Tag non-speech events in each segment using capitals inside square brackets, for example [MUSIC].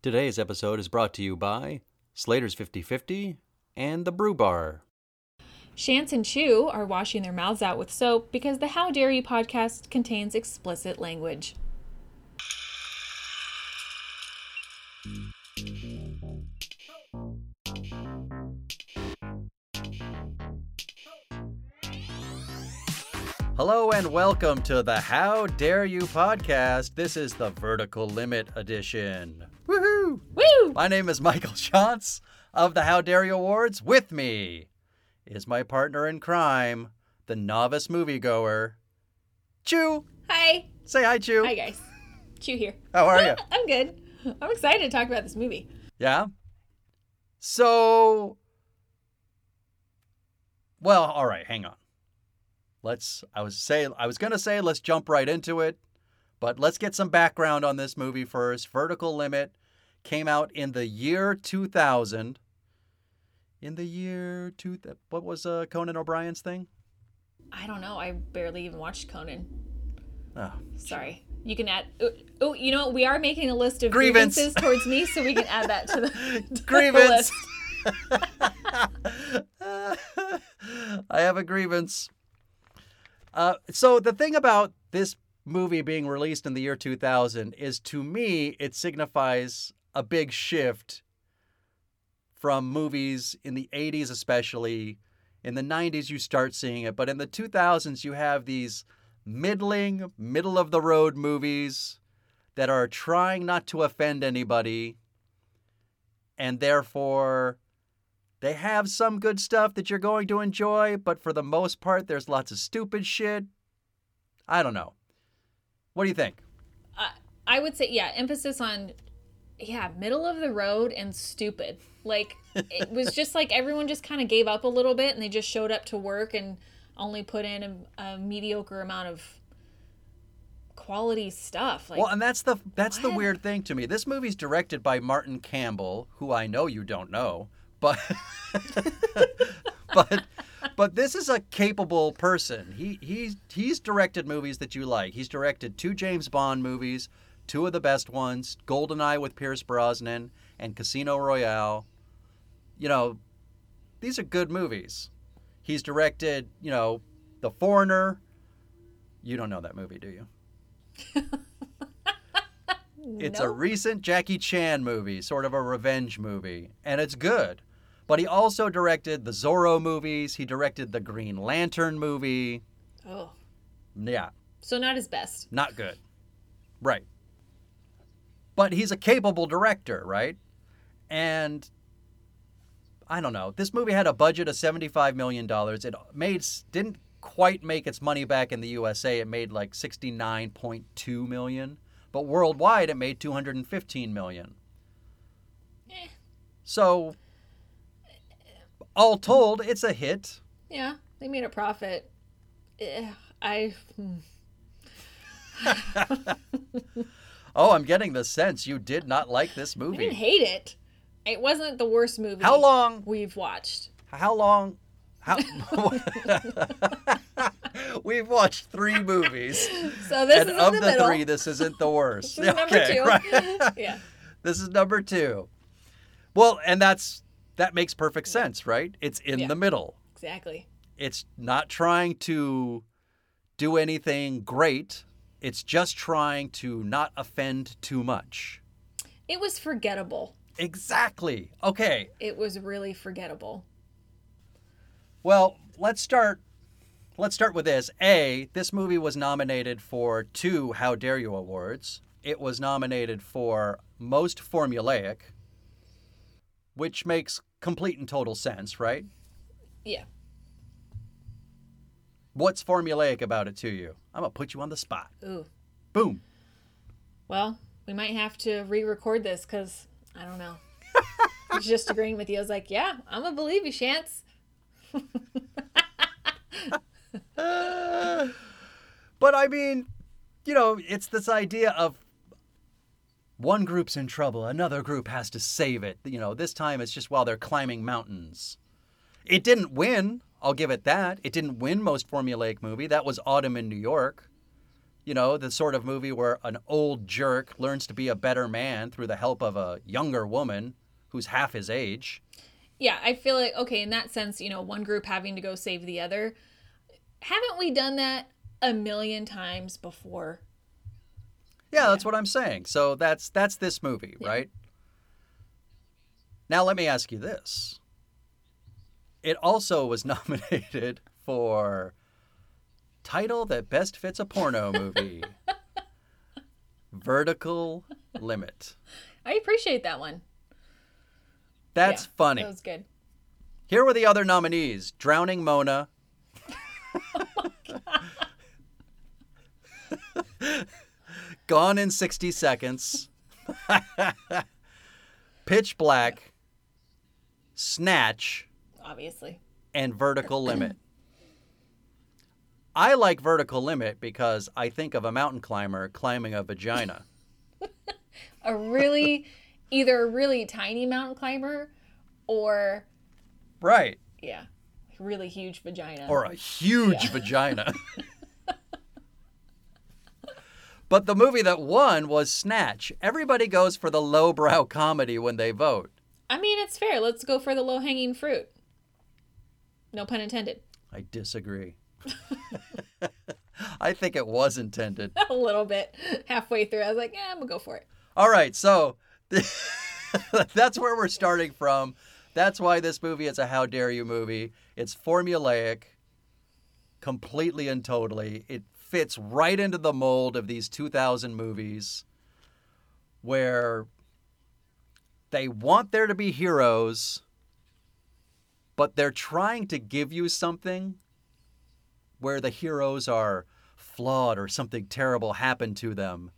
Today's episode is brought to you by Slater's 50/50 and the Brew Bar. Shantz and Chu are washing their mouths out with soap because the How Dare You podcast contains explicit language. Hello and welcome to the How Dare You podcast. This is the Vertical Limit edition. Woohoo! Woo! My name is Michael Shantz of the How Dare You Awards. With me is my partner in crime, the novice moviegoer, Chu. Hi. Say hi, Chu. Hi, guys. Chu here. How are you? [LAUGHS] I'm good. I'm excited to talk about this movie. Yeah. So, well, all right. Hang on. Let's. I was say. I was gonna say let's jump right into it, but let's get some background on this movie first. Vertical Limit came out in the year 2000. In the year two, what was uh, Conan O'Brien's thing? I don't know. I barely even watched Conan. Oh, Sorry. You can add. Oh, you know what? We are making a list of Grievance. grievances towards me, so we can add that to the, [LAUGHS] to the grievance. list. [LAUGHS] I have a grievance. Uh, so the thing about this movie being released in the year 2000 is, to me, it signifies a big shift from movies in the 80s, especially. In the 90s, you start seeing it, but in the 2000s, you have these middling, middle of the road movies that are trying not to offend anybody and therefore they have some good stuff that you're going to enjoy, but for the most part, there's lots of stupid shit. I don't know. What do you think? I would say, yeah, emphasis on, yeah, middle of the road and stupid. Like, it was just like everyone just kind of gave up a little bit and they just showed up to work and only put in a, a mediocre amount of quality stuff. Like, well, and that's the that's the weird thing to me. This movie's directed by Martin Campbell, who I know you don't know, but [LAUGHS] but but this is a capable person. He he's he's directed movies that you like. He's directed two James Bond movies, two of the best ones, GoldenEye with Pierce Brosnan and Casino Royale. You know, these are good movies. He's directed, you know, The Foreigner. You don't know that movie, do you? [LAUGHS] It's a recent Jackie Chan movie, sort of a revenge movie, and it's good. But he also directed the Zorro movies. He directed the Green Lantern movie. Oh, Yeah, so not his best. not good. Right. But he's a capable director, right? And I don't know. This movie had a budget of $75 million. It made didn't quite make its money back in the USA. It made like 69.2 million, but worldwide it made 215 million. Eh. So all told, it's a hit. Yeah, they made a profit. Eh, I. [LAUGHS] [LAUGHS] Oh, I'm getting the sense you did not like this movie. I didn't hate it. It wasn't the worst movie How long we've watched. How long? How? [LAUGHS] We've watched three movies, So this and is of the, the, three, this isn't the worst. This is number two. right. [LAUGHS] yeah. this is number two. Well, and that's that makes perfect sense, right? It's in Yeah. the middle. Exactly. It's not trying to do anything great. It's just trying to not offend too much. It was forgettable. Exactly. Okay. It was really forgettable. Well, let's start. Let's start with this. A, this movie was nominated for two How Dare You awards. It was nominated for Most Formulaic, which makes complete and total sense, right? Yeah. What's formulaic about it to you? I'm to put you on the spot. Ooh. Boom. Well, we might have to re-record this because I don't know. I was just agreeing with you. I was like, yeah, I'm gonna believe you, Shantz. [LAUGHS] But I mean, you know, it's this idea of one group's in trouble, another group has to save it. You know, this time it's just while they're climbing mountains. It didn't win, I'll give it that. It didn't win most formulaic movie. That was Autumn in New York. you know, the sort of movie where an old jerk learns to be a better man through the help of a younger woman who's half his age. Yeah, I feel like okay, in that sense, you know, one group having to go save the other. Haven't we done that a million times before? Yeah, that's what I'm saying. So that's that's this movie, Yeah. right? Now let me ask you this. It also was [LAUGHS] nominated for title that best fits a porno movie. [LAUGHS] Vertical Limit. I appreciate that one. That's Yeah, funny. That was good. Here were the other nominees: Drowning Mona. [LAUGHS] Gone in 60 Seconds. Pitch Black. Snatch Obviously. and Vertical Limit. I like Vertical Limit because I think of a mountain climber climbing a vagina. [LAUGHS] A really either a really tiny mountain climber or Right. yeah, really huge vagina. or a huge vagina. [LAUGHS] [LAUGHS] but the movie that won was Snatch. Everybody goes for the lowbrow comedy when they vote. I mean, it's fair. Let's go for the low hanging fruit. No pun intended. I disagree. [LAUGHS] I think it was intended. [LAUGHS] A little bit halfway through, I was like, yeah, I'm gonna go for it. All right, so [LAUGHS] that's where we're starting from. That's why this movie is a how dare you movie. It's formulaic, completely and totally. It fits right into the mold of these 2000 movies where they want there to be heroes, but they're trying to give you something where the heroes are flawed or something terrible happened to them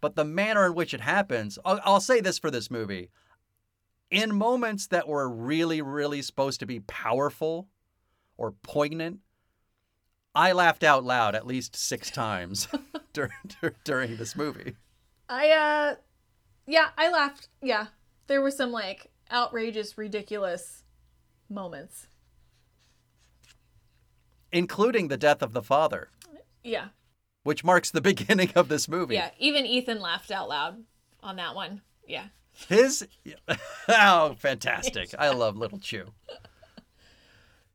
but the manner in which it happens I'll, I'll say this for this movie in moments that were really really supposed to be powerful or poignant i laughed out loud at least six [LAUGHS] times [LAUGHS] during, during this movie I uh yeah, I laughed. Yeah. There were some like outrageous, ridiculous moments. including the death of the father Yeah. which marks the [LAUGHS] beginning of this movie Yeah. Even Ethan laughed out loud on that one. Yeah. His [LAUGHS] oh, fantastic! I love Little Chu.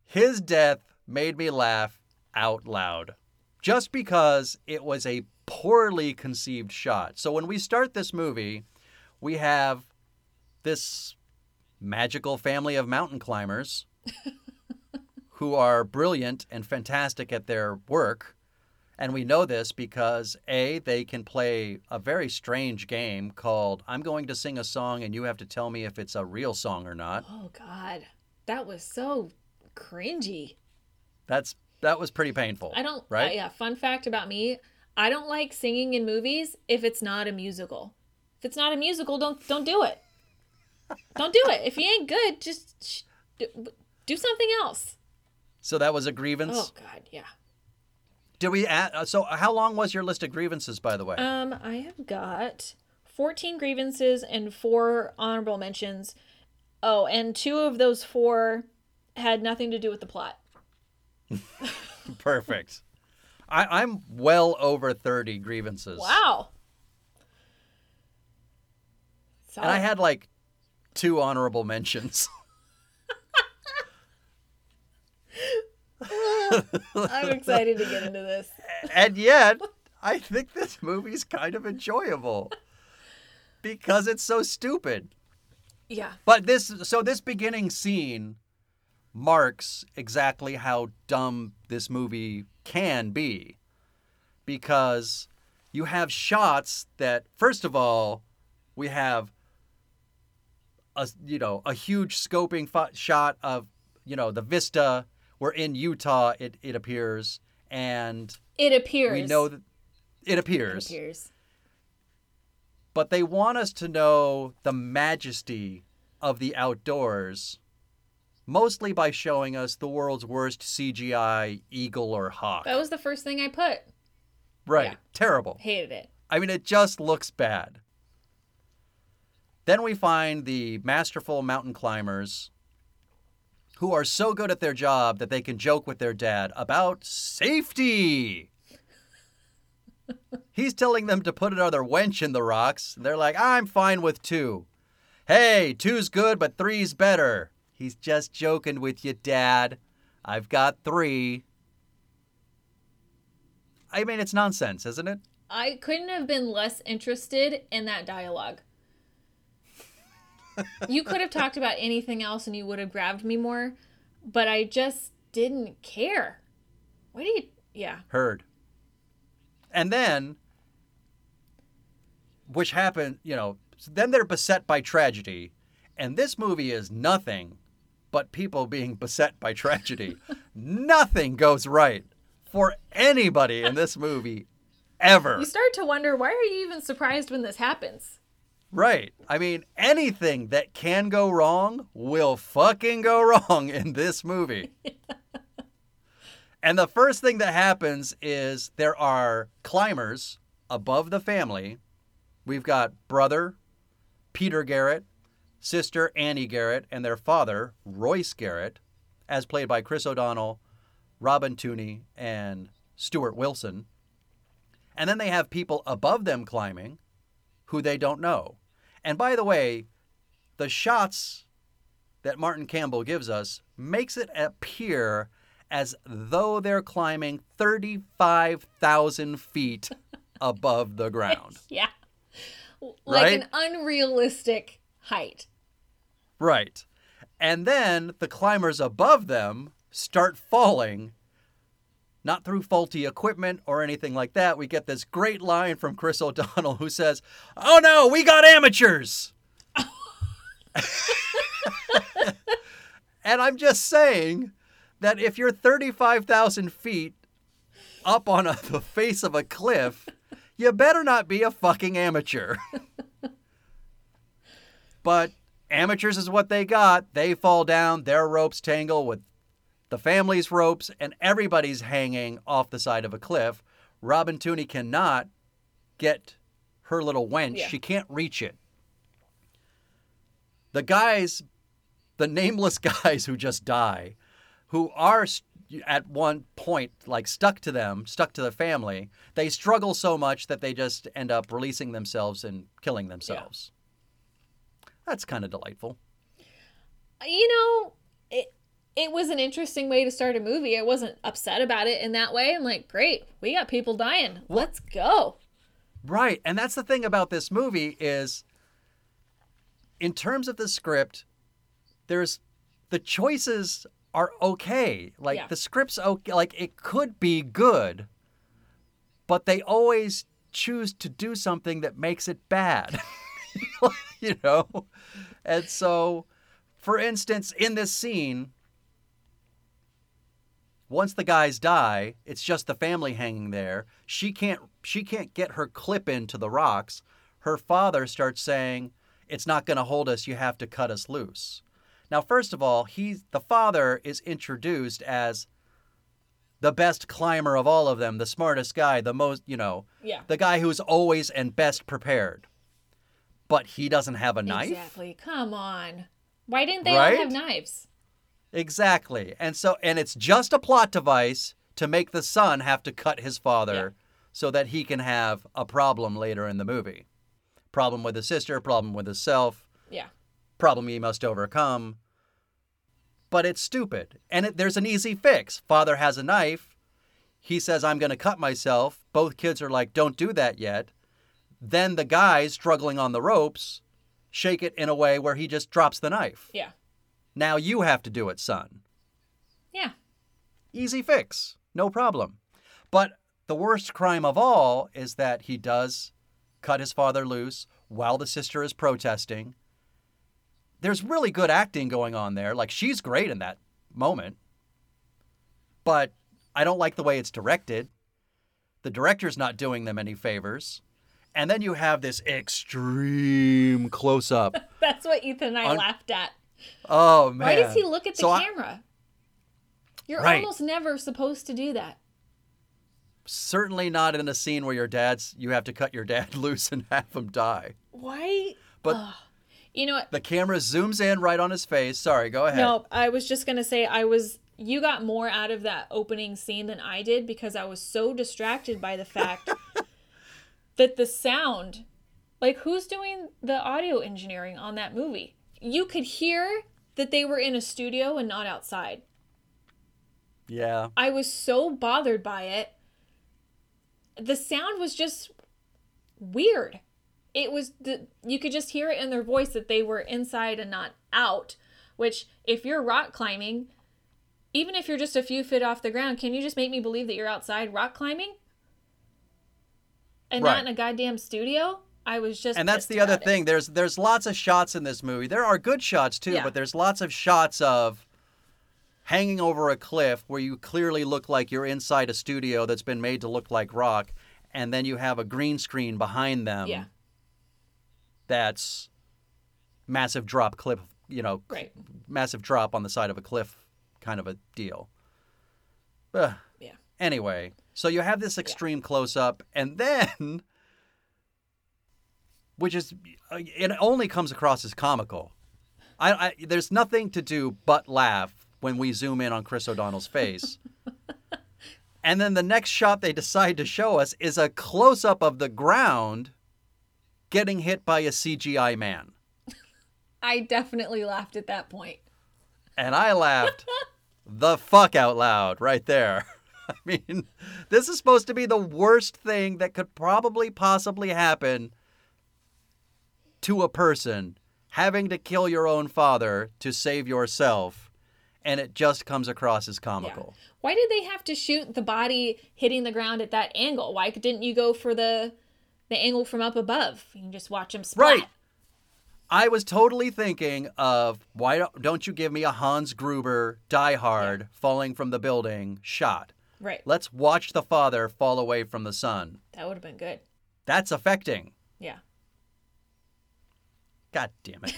His death made me laugh out loud, just because it was a poorly conceived shot. So when we start this movie, we have this magical family of mountain climbers [LAUGHS] who are brilliant and fantastic at their work. And we know this because A, they can play a very strange game called I'm going to sing a song and you have to tell me if it's a real song or not. Oh God. That was so cringy. That's that was pretty painful. I don't right? uh, yeah, fun fact about me, I don't like singing in movies if it's not a musical. If it's not a musical, don't don't do it. Don't do it. If you ain't good, just sh- do, something else. So that was a grievance. Oh God, yeah. Did we add, uh, so how long was your list of grievances by the way? Um, I have got 14 grievances and four honorable mentions. Oh, and two of those four had nothing to do with the plot. [LAUGHS] Perfect. I, I'm well over 30 grievances. Wow. And I had like two honorable mentions. [LAUGHS] I'm excited to get into this. and yet, I think this movie's kind of enjoyable because it's so stupid. Yeah. But this, so this beginning scene marks exactly how dumb this movie can be because you have shots that, first of all, we have a you know a huge scoping fo- shot of you know the vista. We're in Utah. It it appears, and It appears. we know that it it appears, appears. but they want us to know the majesty of the outdoors, mostly by showing us the world's worst CGI eagle or hawk. That was the first thing I put. right, yeah. terrible. Hated it. I mean, it just looks bad. Then we find the masterful mountain climbers who are so good at their job that they can joke with their dad about safety. He's telling them to put another wench in the rocks. They're like, I'm fine with two. Hey, two's good, but three's better. He's just joking with you, Dad. I've got three. I mean, it's nonsense, isn't it? I couldn't have been less interested in that dialogue. You could have talked about anything else and you would have grabbed me more, but I just didn't care. What do you. Yeah. Heard. And then, which happened, you know, then they're beset by tragedy. And this movie is nothing but people being beset by tragedy. [LAUGHS] nothing goes right for anybody in this movie ever. You start to wonder why are you even surprised when this happens? Right. I mean, anything that can go wrong will fucking go [LAUGHS] wrong in this movie. and the first thing that happens is there are climbers above the family. We've got brother Peter Garrett, sister Annie Garrett, and their father Royce Garrett, as played by Chris O'Donnell, Robin Tunney, and Stuart Wilson. And then they have people above them climbing who they don't know. And by the way, the shots that Martin Campbell gives us makes it appear as though they're climbing 35,000 feet [LAUGHS] above the ground. [LAUGHS] yeah. Like Right? an unrealistic height. Right. And then the climbers above them start falling, not through faulty equipment or anything like that. We get this great line from Chris O'Donnell who says, Oh no, we got amateurs. [LAUGHS] and I'm just saying that if you're 35,000 feet up on a, the face of a cliff, you better not be a fucking amateur. [LAUGHS] but amateurs is what they got. They fall down, their ropes tangle with the family's ropes, and everybody's hanging off the side of a cliff. Robin Tunney cannot get her little wench. Yeah. She can't reach it. The guys, the nameless [LAUGHS] guys who just die, who are at one point like stuck to them, stuck to the family, they struggle so much that they just end up releasing themselves and killing themselves. That's kind of delightful. You know, it it was an interesting way to start a movie. I wasn't upset about it in that way. I'm like, great, we got people dying. Let's go. Right. And that's the thing about this movie is in terms of the script, there's the choices are okay. Like Yeah. the script's okay like it could be good, but they always choose to do something that makes it bad. [LAUGHS] you know? And so for instance, in this scene, once the guys die, it's just the family hanging there. She can't she can't get her clip into the rocks. Her father starts saying, "It's not going to hold us. You have to cut us loose." Now, first of all, he's the father is introduced as the best climber of all of them, the smartest guy, the most, you know, Yeah. the guy who's always and best prepared. But he doesn't have a knife? Exactly. Come on. Why didn't they Right? all have knives? Exactly. And so and it's just a plot device to make the son have to cut his father so that he can have a problem later in the movie. Problem with his sister, problem with himself, Yeah. problem he must overcome. But it's stupid. And it, there's an easy fix. Father has a knife. He says, I'm going to cut myself. Both kids are like, don't do that yet. Then the guy struggling on the ropes shake it in a way where he just drops the knife. Yeah. Now you have to do it, son. Yeah. Easy fix, no problem. But the worst crime of all is that he does cut his father loose while the sister is protesting. There's really good acting going on there. Like, she's great in that moment. But I don't like the way it's directed. The director's not doing them any favors. And then you have this extreme close up. [LAUGHS] That's what Ethan and I Un- laughed at. Oh, man. Why does he look at the So I- camera? You're Right. almost never supposed to do that. certainly not in a scene where your dad's you have to cut your dad [LAUGHS] loose and have him die. Why? But Ugh. You know what? the camera zooms in right on his face. Sorry, go ahead. No, I was just gonna say I was. You got more out of that opening scene than I did because I was so distracted by the fact [LAUGHS] that the sound, like who's doing the audio engineering on that movie? You could hear that they were in a studio and not outside. Yeah. I was so bothered by it. The sound was just weird. It was the you could just hear it in their voice that they were inside and not out, which if you're rock climbing, even if you're just a few feet off the ground, can you just make me believe that you're outside rock climbing? And Right. not in a goddamn studio? I was just and that's the other it. thing there's there's lots of shots in this movie there are good shots too Yeah. but there's lots of shots of hanging over a cliff where you clearly look like you're inside a studio that's been made to look like rock and then you have a green screen behind them Yeah. that's massive drop cliff you know Right. massive drop on the side of a cliff kind of a deal Ugh. Yeah. anyway so you have this extreme close up and then which is uh, it only comes across as comical I, I there's nothing to do but laugh when we zoom in on chris o'donnell's face [LAUGHS] and then the next shot they decide to show us is a close up of the ground getting hit by a cgi man [LAUGHS] I definitely laughed at that point. and I laughed [LAUGHS] the fuck out loud right there. I mean, this is supposed to be the worst thing that could probably possibly happen to a person having to kill your own father to save yourself, and it just comes across as comical. Why did they have to shoot the body hitting the ground at that angle? Why didn't you go for the the angle from up above? You can just watch them splat. Right. I was totally thinking of why don't- don't you give me a Hans Gruber Die Hard falling from the building shot? Right. Let's watch the father fall away from the son. That would have been good. That's affecting. Yeah. God damn it.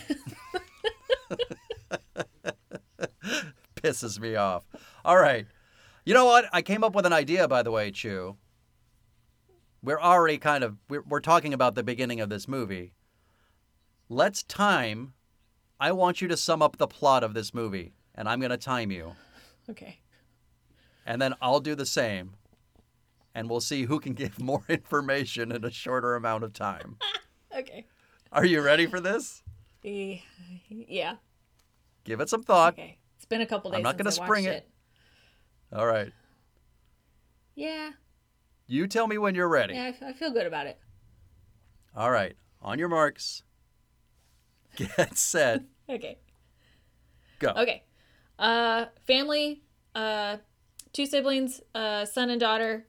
[LAUGHS] Pisses me off. All right. You know what? I came up with an idea, by the way, Chu. We're already kind of we're, we're talking about the beginning of this movie. Let's time. I want you to sum up the plot of this movie, and I'm going to time you, Okay. and then I'll do the same, and we'll see who can [LAUGHS] give more information in a shorter amount of time. [LAUGHS] Okay. Are you ready for this? Eh, Yeah. Give it some thought. Okay. It's been a couple days. I'm not going gonna spring it. All right. Yeah. You tell me when you're ready. Yeah. I feel good about it. All right. On your marks. [LAUGHS] Get set. [LAUGHS] Okay. Go. Okay. Uh, family, uh, two siblings, uh, son and daughter,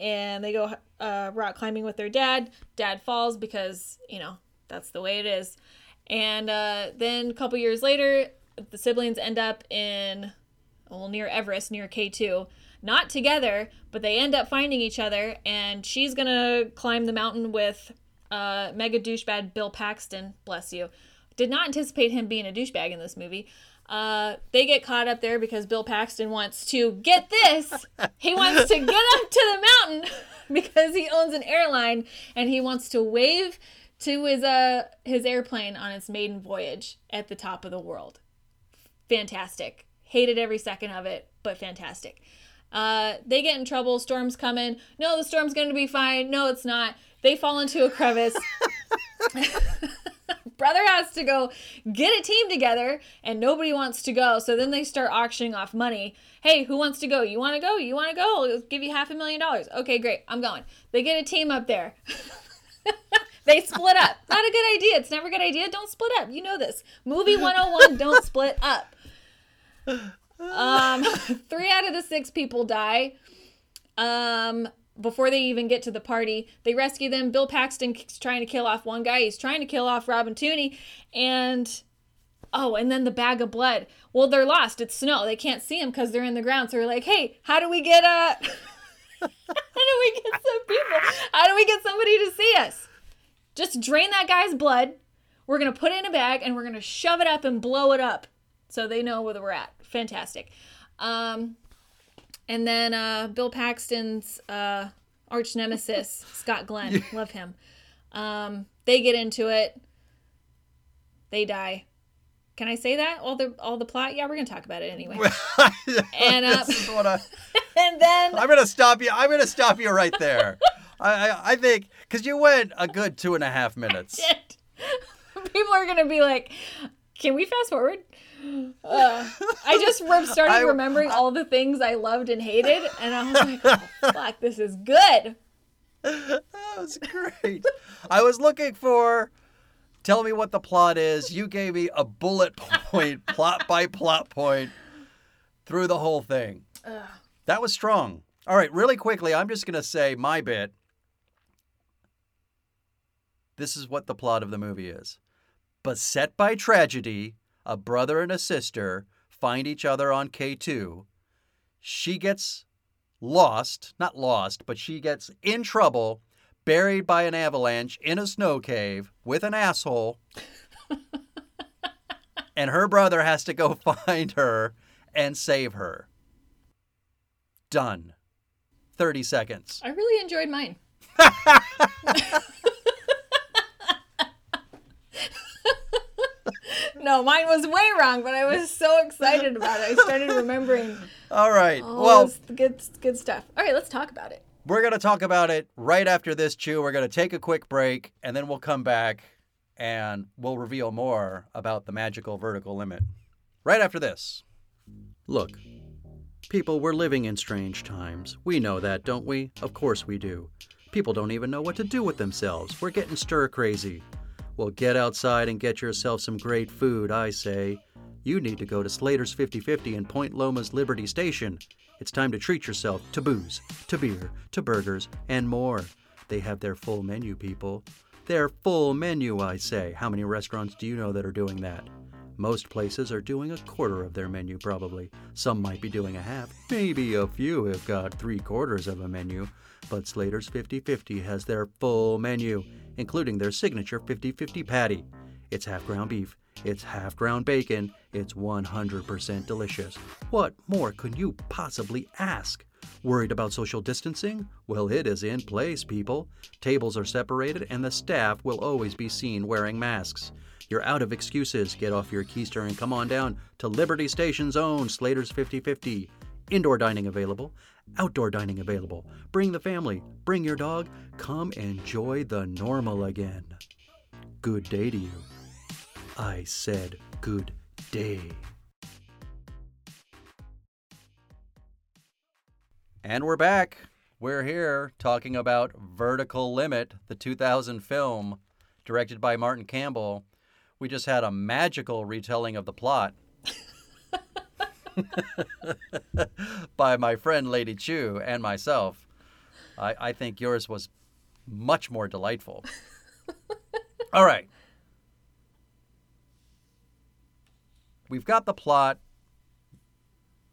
and they go uh, rock climbing with their dad. Dad falls because you know that's the way it is. And uh, then a couple years later, the siblings end up in well near Everest, near K two. Not together, but they end up finding each other, and she's gonna climb the mountain with uh, mega douchebag Bill Paxton. Bless you. Did not anticipate him being a douchebag in this movie. Uh, they get caught up there because Bill Paxton wants to get this. He wants to get up to the mountain [LAUGHS] because he owns an airline and he wants to wave to his uh his airplane on its maiden voyage at the top of the world. Fantastic. Hated every second of it, but fantastic. Uh, they get in trouble. Storm's coming. No, the storm's going to be fine. No, it's not. They fall into a crevice. [LAUGHS] [LAUGHS] Brother has to go get a team together, and nobody wants to go. So then they start auctioning off money. Hey, who wants to go? You want to go? You want to go? I'll give you half a million dollars. Okay, great. I'm going. They get a team up there. [LAUGHS] they split up. Not a good idea. It's never a good idea. Don't split up. You know this. Movie 101, don't split up. Um, [LAUGHS] three out of the six people die. Um, before they even get to the party, they rescue them. Bill Paxton's trying to kill off one guy. He's trying to kill off Robin Tunney, and oh, and then the bag of blood. Well, they're lost. It's snow. They can't see him because they're in the ground. So they're like, "Hey, how do we get uh, [LAUGHS] how do we get some people? How do we get somebody to see us? Just drain that guy's blood. We're gonna put it in a bag and we're gonna shove it up and blow it up, so they know where we're at. Fantastic. Um, and then uh, Bill Paxton's uh, arch nemesis, Scott Glenn, [LAUGHS] love him. Um, they get into it. They die. Can I say that? All the all the plot? Yeah, we're gonna talk about it anyway. [LAUGHS] And, uh, This is what I, [LAUGHS] and then I'm gonna stop you. I'm gonna stop you right there. I, I, I think because you went a good two and a half minutes. [LAUGHS] People are gonna be like, "Can we fast forward?" Uh, I just [LAUGHS] started I- remembering all the things I loved and hated, and I was like, [LAUGHS] oh, "Fuck, this is good." That was great. I was looking for. Tell me what the plot is. You gave me a bullet point, plot by plot point, through the whole thing. Ugh. That was strong. All right, really quickly, I'm just going to say my bit. This is what the plot of the movie is. Beset by tragedy, a brother and a sister find each other on K2. She gets lost, not lost, but she gets in trouble, buried by an avalanche in a snow cave with an asshole. [LAUGHS] and her brother has to go [LAUGHS] find her and save her. Done. 30 seconds. I really enjoyed mine. [LAUGHS] no, mine was way wrong, but I was so excited about it. I started remembering [LAUGHS] All right. all well, good good stuff. All right, let's talk about it. we're going to talk about it right after this, Chu. We're going to take a quick break and then we'll come back and we'll reveal more about the magical vertical limit. Right after this. Look, people, we're living in strange times. We know that, don't we? Of course we do. People don't even know what to do with themselves. We're getting stir crazy. Well, get outside and get yourself some great food, I say. You need to go to Slater's 5050 in Point Loma's Liberty Station. It's time to treat yourself to booze, to beer, to burgers, and more. They have their full menu, people. Their full menu, I say. How many restaurants do you know that are doing that? Most places are doing a quarter of their menu, probably. Some might be doing a half. Maybe a few have got three quarters of a menu. But Slater's 50 50 has their full menu, including their signature 50 50 patty. It's half ground beef, it's half ground bacon, it's 100% delicious. What more could you possibly ask? Worried about social distancing? Well, it is in place, people. Tables are separated, and the staff will always be seen wearing masks. You're out of excuses. Get off your keister and come on down to Liberty Station's own Slater's 5050. Indoor dining available, outdoor dining available. Bring the family, bring your dog. Come enjoy the normal again. Good day to you. I said good day. And we're back. We're here talking about Vertical Limit, the 2000 film directed by Martin Campbell. We just had a magical retelling of the plot [LAUGHS] by my friend Lady Chu and myself. I, I think yours was much more delightful. [LAUGHS] All right. We've got the plot.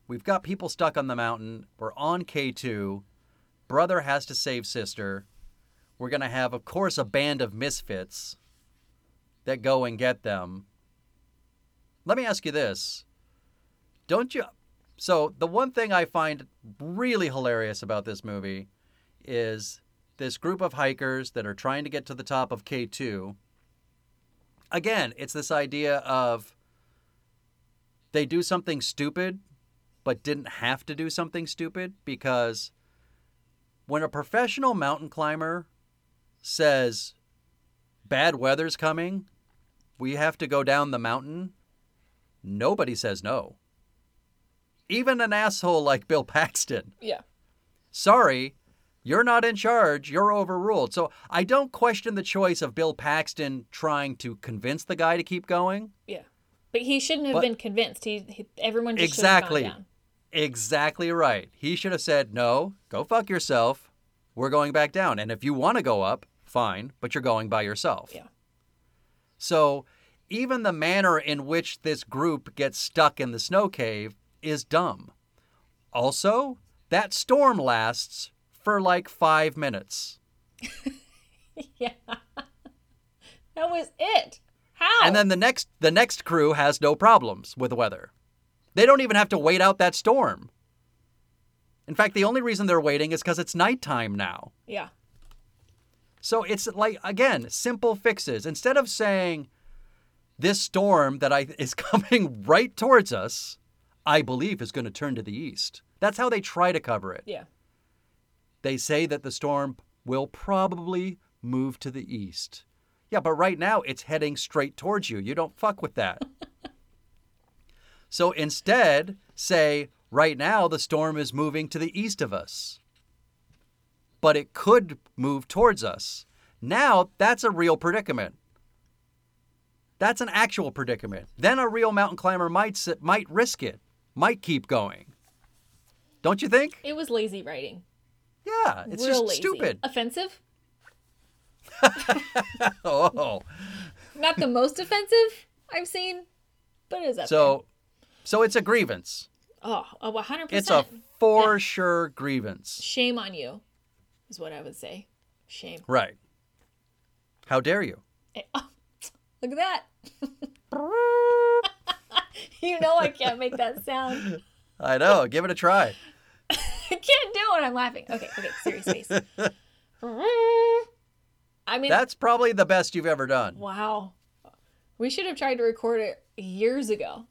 We've got people stuck on the mountain. We're on K2. Brother has to save sister. We're going to have, of course, a band of misfits that go and get them. Let me ask you this. Don't you. So, the one thing I find really hilarious about this movie is this group of hikers that are trying to get to the top of K2. Again, it's this idea of they do something stupid but didn't have to do something stupid because when a professional mountain climber says bad weather's coming, we have to go down the mountain, nobody says no. Even an asshole like Bill Paxton. Yeah. Sorry, you're not in charge. You're overruled. So I don't question the choice of Bill Paxton trying to convince the guy to keep going. Yeah. But he shouldn't have But- been convinced. He, he everyone just Exactly. should have gone down. Exactly right. He should have said, no, go fuck yourself. We're going back down. And if you want to go up, fine, but you're going by yourself. Yeah. So even the manner in which this group gets stuck in the snow cave is dumb. Also, that storm lasts for like five minutes. [LAUGHS] Yeah. that was it. How? And then the next the next crew has no problems with the weather. They don't even have to wait out that storm. In fact, the only reason they're waiting is because it's nighttime now. yeah. So it's like again, simple fixes. Instead of saying this storm that I [LAUGHS] is coming right towards us, I believe is going to turn to the east. That's how they try to cover it. Yeah. They say that the storm will probably move to the east. Yeah, but right now it's heading straight towards you. You don't fuck with that. [LAUGHS] so instead, say, right now the storm is moving to the east of us. But it could move towards us. Now that's a real predicament. That's an actual predicament. Then a real mountain climber might might risk it, might keep going. Don't you think? It was lazy writing. Yeah, it's Real just lazy. stupid. Offensive? [LAUGHS] Oh, Not the most offensive I've seen, but it is up so, so it's a grievance. Oh, oh, 100%. It's a for sure grievance. Shame on you, is what I would say. Shame. Right. How dare you? Oh, [LAUGHS] look at that. [LAUGHS] [LAUGHS] you know I can't make that sound. I know. Give it a try. [LAUGHS] I can't do it when I'm laughing. Okay, okay, serious face. [LAUGHS] I mean, That's probably the best you've ever done. wow. We should have tried to record it years ago.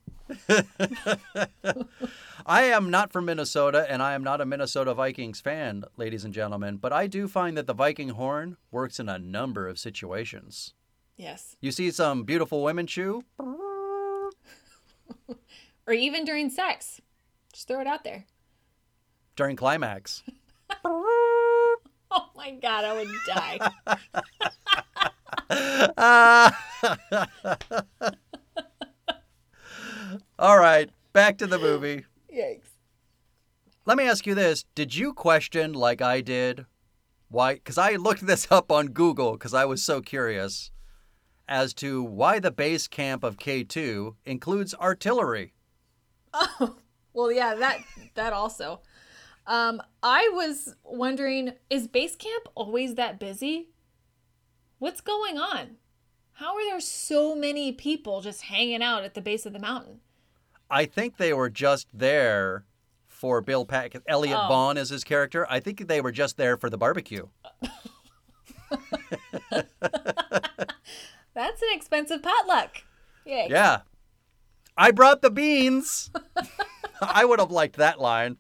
I am not from Minnesota and I am not a Minnesota Vikings fan, ladies and gentlemen, but I do find that the Viking horn works in a number of situations. Yes. You see some beautiful women Chu, [LAUGHS] Or even during sex. Just throw it out there. during climax. [LAUGHS] Oh my god, I would die. [LAUGHS] All right, back to the movie. Yikes. Let me ask you this. Did you question, like I did, why? Because I looked this up on Google because I was so curious as to why the base camp of K2 includes artillery. Oh, well, yeah, that that also. Um, I was wondering, is base camp always that busy? What's going on? How are there so many people just hanging out at the base of the mountain? I think they were just there for Bill Pack. Elliot Oh. Vaughn is his character. I think they were just there for the barbecue. [LAUGHS] [LAUGHS] [LAUGHS] That's an expensive potluck. Yay. Yeah. I brought the beans. [LAUGHS] I would have liked that line.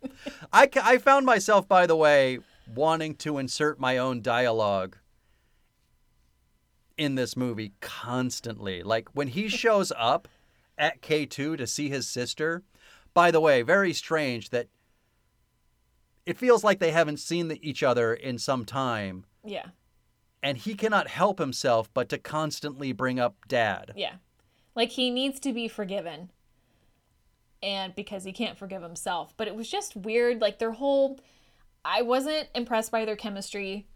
I, I found myself, by the way, wanting to insert my own dialogue in this movie constantly. Like when he [LAUGHS] shows up at K2 to see his sister, by the way, very strange that it feels like they haven't seen the- each other in some time, Yeah. And he cannot help himself but to constantly bring up dad. Yeah. Like he needs to be forgiven. And because he can't forgive himself. But it was just weird. Like their whole. I wasn't impressed by their chemistry.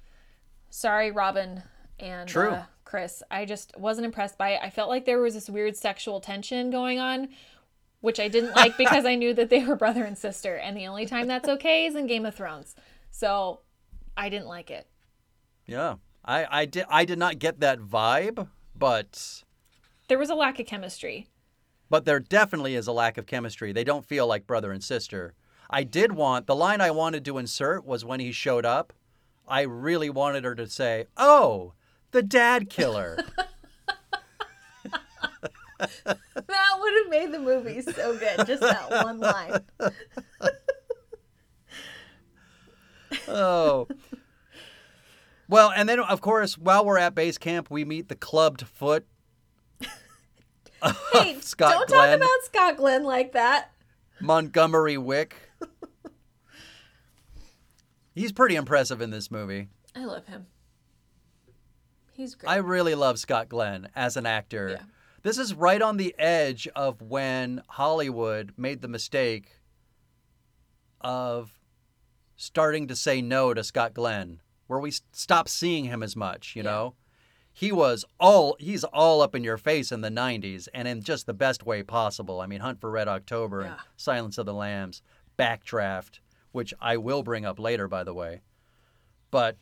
Sorry, Robin and True. Uh, Chris. I just wasn't impressed by it. I felt like there was this weird sexual tension going on, which I didn't like [LAUGHS] because I knew that they were brother and sister. And the only time that's okay is in Game of Thrones. So I didn't like it. Yeah. I, I did I did not get that vibe, but There was a lack of chemistry. but there definitely is a lack of chemistry. They don't feel like brother and sister. I did want the line I wanted to insert was when he showed up. I really wanted her to say, "Oh, the dad killer." [LAUGHS] That would have made the movie so good. Just that one line. [LAUGHS] oh. Well, and then of course, while we're at base camp, we meet the clubbed foot. Hey, [LAUGHS] Scott don't Glenn, talk about Scott Glenn like that. Montgomery Wick. He's pretty impressive in this movie. I love him. He's great. I really love Scott Glenn as an actor. Yeah. This is right on the edge of when Hollywood made the mistake of starting to say no to Scott Glenn, where we s- stopped seeing him as much, you Yeah. know? He was all he's all up in your face in the 90s and in just the best way possible. I mean, Hunt for Red October and Silence of the Lambs, Backdraft, which I will bring up later by the way. But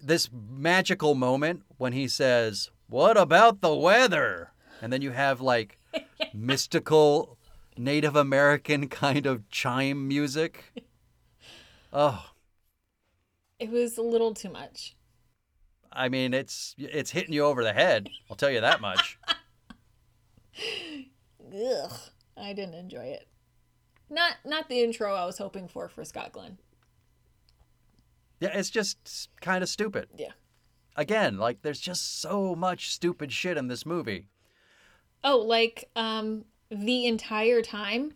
this magical moment when he says, What about the weather? And then you have like [LAUGHS] mystical Native American kind of chime music. Oh, it was a little too much. I mean, it's it's hitting you over the head. I'll tell you that much. [LAUGHS] Ugh. I didn't enjoy it. Not not the intro I was hoping for for Scott Glenn. Yeah, it's just kind of stupid. Yeah. Again, like there's just so much stupid shit in this movie. Oh, like um the entire time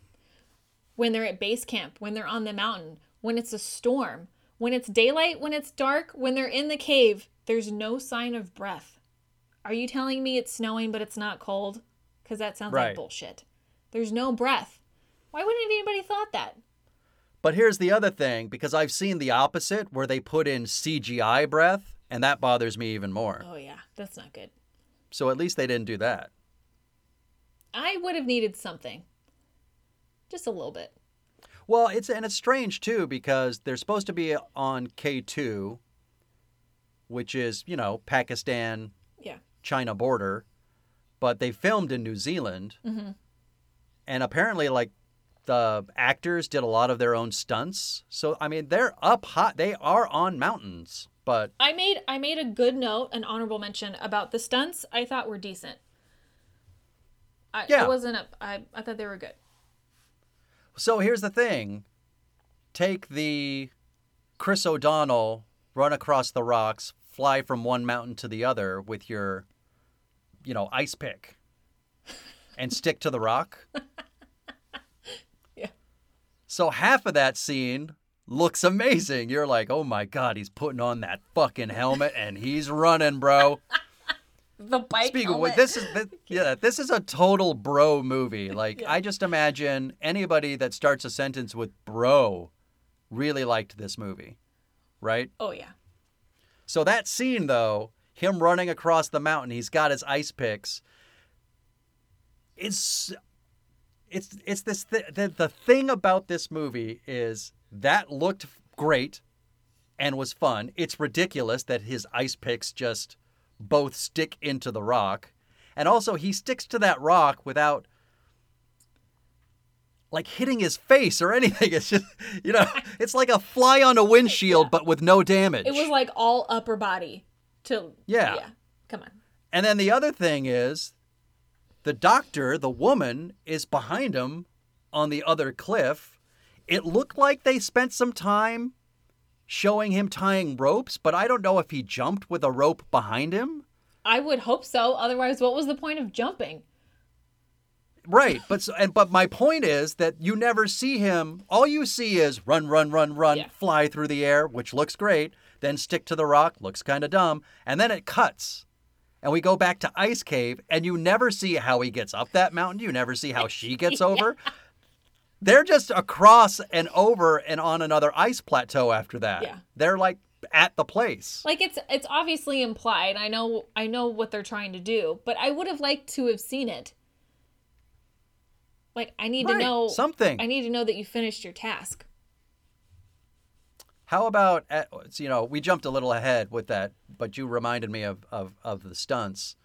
when they're at base camp, when they're on the mountain, when it's a storm, when it's daylight, when it's dark, when they're in the cave, there's no sign of breath. Are you telling me it's snowing but it's not cold? Cuz that sounds Right. like bullshit. There's no breath. Why wouldn't anybody thought that? But here's the other thing because I've seen the opposite where they put in CGI breath, and that bothers me even more. Oh yeah, that's not good. So at least they didn't do that. I would have needed something. Just a little bit. Well, it's and it's strange too because they're supposed to be on K2, which is, you know, Pakistan Yeah. China border, but they filmed in New Zealand. Mhm. And apparently like the actors did a lot of their own stunts. So I mean, they're up high. They are on mountains, but I made I made a good note, an honorable mention about the stunts. I thought were decent. I, Yeah. I wasn't. A, I I thought they were good. So here's the thing. Take the Chris O'Donnell run across the rocks, fly from one mountain to the other with your, you know, ice pick and stick to the rock. [LAUGHS] Yeah. So half of that scene looks amazing. You're like, oh my God, he's putting on that fucking helmet and he's running, bro. [LAUGHS] The bike. Speaking of helmet. which, this is this, [LAUGHS] yeah, this is a total bro movie. [LAUGHS] Like Yeah. I just imagine anybody that starts a sentence with bro really liked this movie, right? Oh yeah. So that scene though, him running across the mountain, he's got his ice picks. It's it's it's this th- the the thing about this movie is that looked great and was fun. It's ridiculous that his ice picks just both stick into the rock. And also he sticks to that rock without like hitting his face or [LAUGHS] anything. It's just you know, it's like a fly on a [LAUGHS] windshield but with no damage. It was like all upper body. To Yeah. Yeah. Come on. And then the other thing is the doctor, the woman, is behind him on the other cliff. It looked like they spent some time showing him tying ropes, but I don't know if he jumped with a rope behind him. I would hope so. Otherwise, what was the point of jumping? Right, but so, and but my point is that you never see him. All you see is run, run, run, run, Yeah. fly through the air, which looks great. Then stick to the rock, looks kind of dumb, and then it cuts, and we go back to Ice Cave, and you never see how he gets up that mountain. You never see how she gets [LAUGHS] over. They're just across and over and on another ice plateau after that. Yeah. They're like at the place. Like it's it's obviously implied. I know I know what they're trying to do, but I would have liked to have seen it. Like I need to know something. I need to know that you finished your task. How about at, you know we jumped a little ahead with that, but you reminded me of, of of the stunts.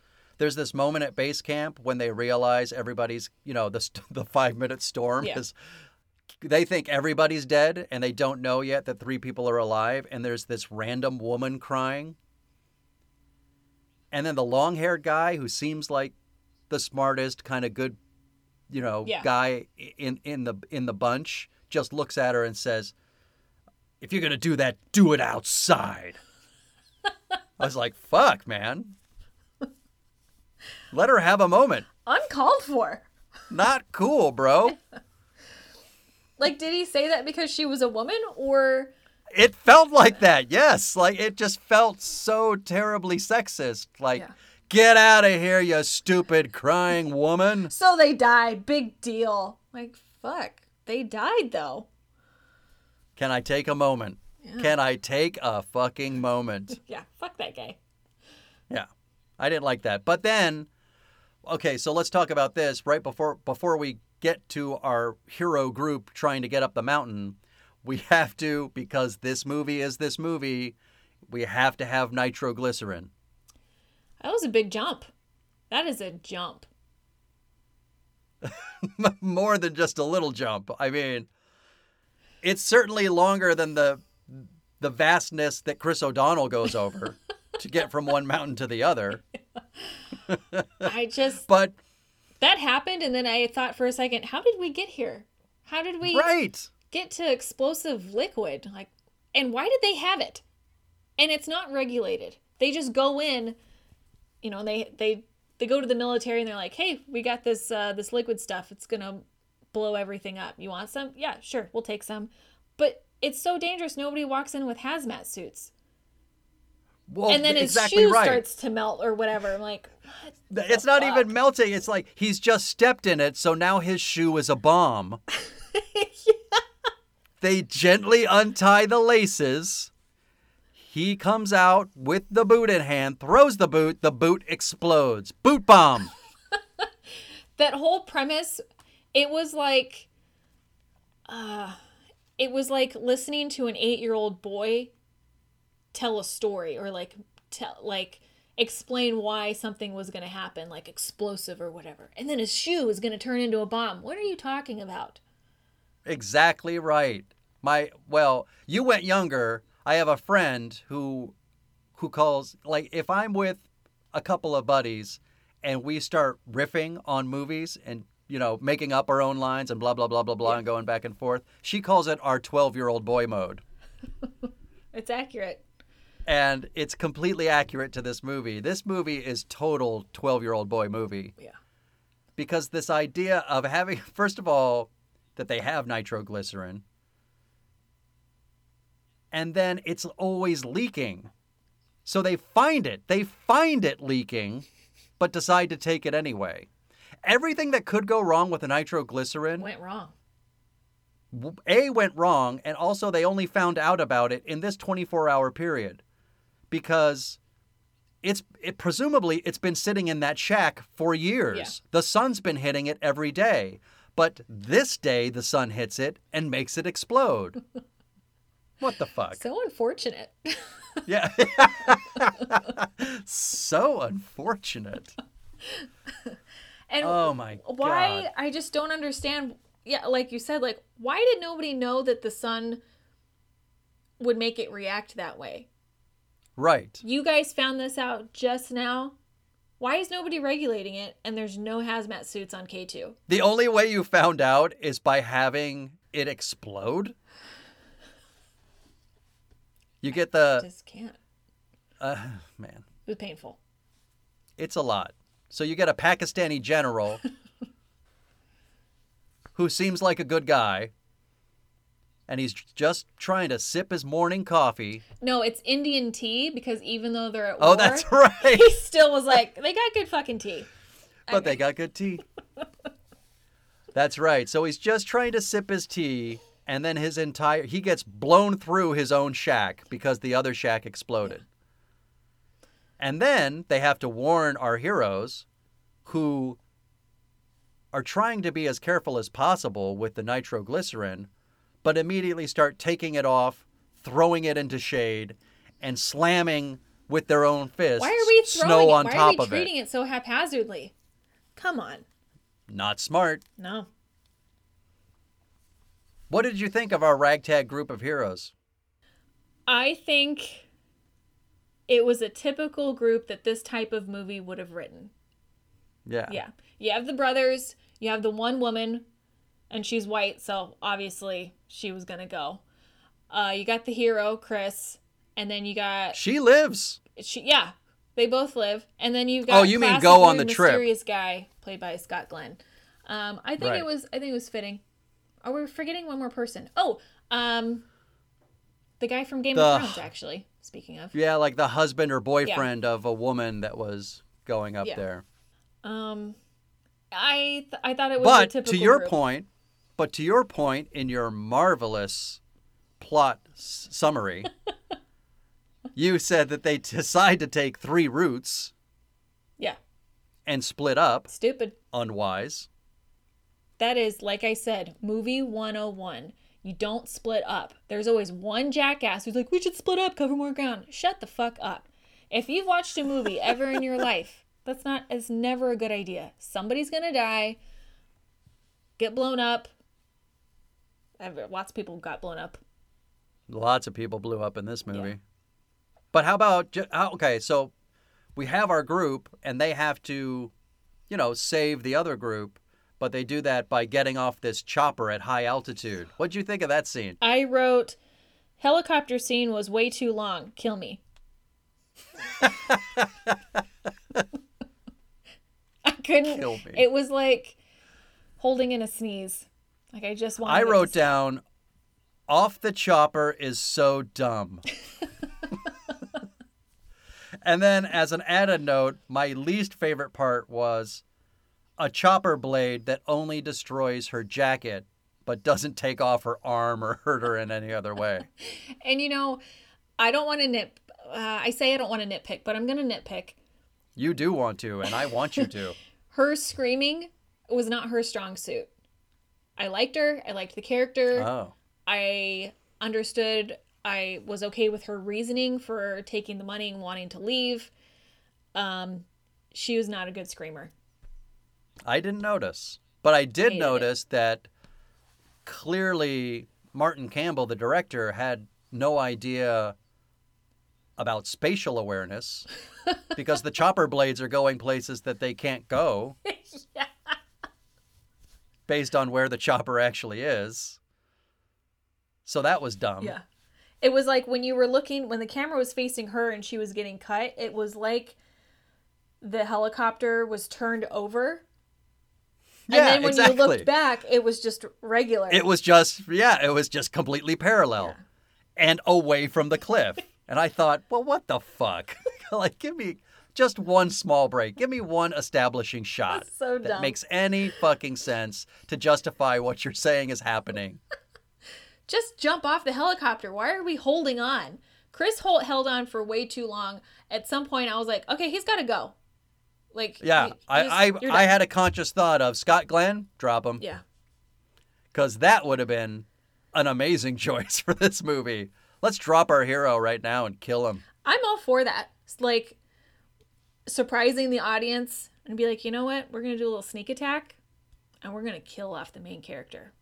There's this moment at base camp when they realize everybody's you know the [LAUGHS] the five minute storm Yeah. is. They think everybody's dead and they don't know yet that three people are alive, and there's this random woman crying. And then the long haired guy who seems like the smartest, kind of good, you know, Yeah. guy in in the in the bunch just looks at her and says, if you're gonna do that, do it outside. [LAUGHS] I was like, fuck, man. [LAUGHS] Let her have a moment. Uncalled for. Not cool, bro. [LAUGHS] Like did he say that because she was a woman or It felt like that, yes. Like it just felt so terribly sexist. Like, Yeah. get out of here, you stupid crying [LAUGHS] woman. so they died, big deal. Like fuck. They died though. Can I take a moment? Can I take a fucking moment? Yeah, fuck that guy. Yeah. I didn't like that. But then okay, so let's talk about this right before before we get to our hero group trying to get up the mountain. We [LAUGHS] have to because this movie is this movie, we have to have nitroglycerin. That was a big jump. That is a jump. [LAUGHS] More than just a little jump. I mean, it's certainly longer than the the vastness that Chris O'Donnell goes over to get from one mountain to the other. [LAUGHS] I just But that happened and then I thought for a second, how did we get here? How did we right. get to explosive liquid? Like and why did they have it? and it's not regulated. They just go in, you know, And they they they go to the military and they're like, "Hey, we got this uh, this liquid stuff. It's gonna blow everything up. You want some? Yeah, sure, we'll take some." But it's so dangerous. Nobody walks in with hazmat suits, Well, and then his exactly shoe right. starts to melt or whatever. I'm like, what It's not fuck? even melting. It's like he's just stepped in it, so now his shoe is a bomb. [LAUGHS] They gently untie the laces. He comes out with the boot in hand, throws the boot, the boot explodes. Boot bomb. [LAUGHS] that whole premise it was like uh it was like listening to an 8-year-old boy tell a story or like tell like explain why something was going to happen like explosive or whatever and then his shoe is going to turn into a bomb what are you talking about Exactly right. My well, you went younger. I have a friend who who calls like if I'm with a couple of buddies and we start riffing on movies and you know making up our own lines and blah blah blah blah blah and going back and forth. She calls it our 12-year-old boy mode. [LAUGHS] it's accurate And it's completely accurate to this movie. This movie is total 12-year-old boy movie. Yeah. Because this idea of having [LAUGHS] first of all that they have nitroglycerin and then it's always leaking. So they find it. They find it leaking but decide to take it anyway. Everything that could go wrong with the nitroglycerin went wrong. A went wrong and also they only found out about it in this 24 hour period because it's it presumably it's been sitting in that shack for years Yeah. the sun's been hitting it every day but this day the sun hits it and makes it explode [LAUGHS] what the fuck so unfortunate [LAUGHS] yeah so unfortunate [LAUGHS] and oh my God. why god I just don't understand. Yeah, like you said, like why did nobody know that the sun would make it react that way? Right You guys found this out just now. Why is nobody regulating it and there's no hazmat suits on K2? the only way you found out is by having it explode you get the Just can't. Uh, man, It was painful. it's a lot. So you get a Pakistani general [LAUGHS] who seems like a good guy, and he's just trying to sip his morning coffee. No, it's Indian tea because even though they're at Oh, war, that's [LAUGHS] right. he still was like, they got good fucking tea. but they got good tea. [LAUGHS] That's right. So he's just trying to sip his tea, and then his entire he gets blown through his own shack because the other shack exploded. And then they have to warn our heroes who are trying to be as careful as possible with the nitroglycerin, but immediately start taking it off, throwing it into shade, and slamming with their own fists Why are we throwing snow it? on top of it? Why top are we of treating it. it so haphazardly? Come on. Not smart. No. What did you think of our ragtag group of heroes? I think it was a typical group that this type of movie would have written. Yeah. Yeah. You have the brothers, you have the one woman, and she's white, so obviously she was gonna go. Uh, you got the hero, Chris, and then you got She lives. she yeah, they both live. And then you've got Oh, you mean go on the trip. mysterious guy played by Scott Glenn. Um, I think Right. it was I think it was fitting. Are we forgetting one more person? Oh, um the guy from Game The- of Thrones actually, speaking of. Yeah, like the husband or boyfriend of a woman that was going up Yeah. there. Um I th- I thought it was a But typical to your group. point, but to your point in your marvelous plot s- summary, [LAUGHS] you said that they decide to take three routes Yeah. and split up. Stupid. Unwise. That is, like I said, movie 101. You don't split up. There's always one jackass who's like, we should split up, cover more ground. Shut the fuck up. If you've watched a movie [LAUGHS] ever in your life, that's not, it's never a good idea. Somebody's gonna die, get blown up. Lots of people got blown up. Lots of people blew up in this movie. But how about okay, so we have our group and they have to, you know, save the other group, but they do that by getting off this chopper at high altitude. What'd you think of that scene? I wrote, Helicopter scene was way too long. Kill me. [LAUGHS] [LAUGHS] I couldn't. Kill me. It was like holding in a sneeze. Like I just wanted. I to wrote down off the chopper is so dumb. and then as an added note, my least favorite part was a chopper blade that only destroys her jacket but doesn't take off her arm or hurt her in any other way. [LAUGHS] And you know, I don't want to nip. Uh, I say I don't want to nitpick, but I'm gonna nitpick. You do want to, and I want you to. [LAUGHS] Her screaming was not her strong suit. I liked her. I liked the character. Oh. I understood. I was okay with her reasoning for taking the money and wanting to leave. Um, she was not a good screamer. I didn't notice. But I did Hated it. notice that clearly Martin Campbell, the director, had no idea about spatial awareness [LAUGHS] because the chopper blades are going places that they can't go [LAUGHS] yeah. Based on where the chopper actually is. So that was dumb. Yeah. It was like when you were looking, when the camera was facing her and she was getting cut, it was like the helicopter was turned over. Yeah, and then when exactly. you looked back, it was just regular. It was just, yeah, it was just completely parallel Yeah. and away from the cliff. and I thought, well, what the fuck? [LAUGHS] like, give me just one small break. Give me one establishing shot so that makes any fucking sense to justify what you're saying is happening. [LAUGHS] just jump off the helicopter. Why are we holding on? Chris Holt held on for way too long. At some point, I was like, okay, he's got to go. Like, Yeah, he- I, I, I had a conscious thought of Scott Glenn, drop him. Yeah. Because that would have been an amazing [LAUGHS] choice for this movie. Let's drop our hero right now and kill him. I'm all for that. Like surprising the audience and be like, you know what? We're going to do a little sneak attack and we're going to kill off the main character.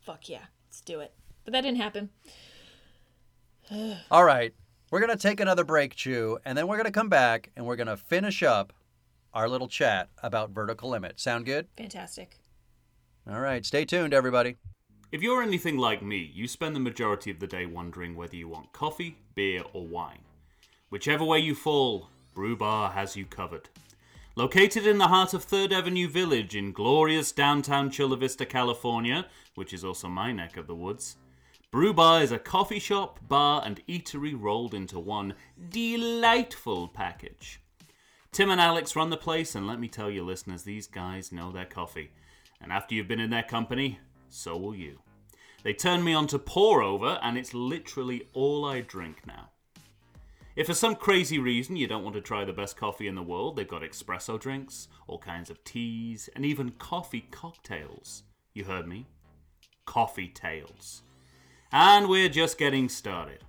Fuck yeah. Let's do it. But that didn't happen. All right, we're going to take another break, Chu, and then we're going to come back and we're going to finish up our little chat about Vertical Limit. Sound good? Fantastic. All right, stay tuned, everybody. If you're anything like me, you spend the majority of the day wondering whether you want coffee, beer, or wine. Whichever way you fall, Brew Bar has you covered. Located in the heart of Third Avenue Village in glorious downtown Chula Vista, California, which is also my neck of the woods, Brew Bar is a coffee shop, bar, and eatery rolled into one delightful package. Tim and Alex run the place, and let me tell you, listeners, these guys know their coffee. And after you've been in their company, so will you. They turned me on to pour over, and it's literally all I drink now. If for some crazy reason you don't want to try the best coffee in the world, they've got espresso drinks, all kinds of teas, and even coffee cocktails. You heard me? Coffee tails. And we're just getting started.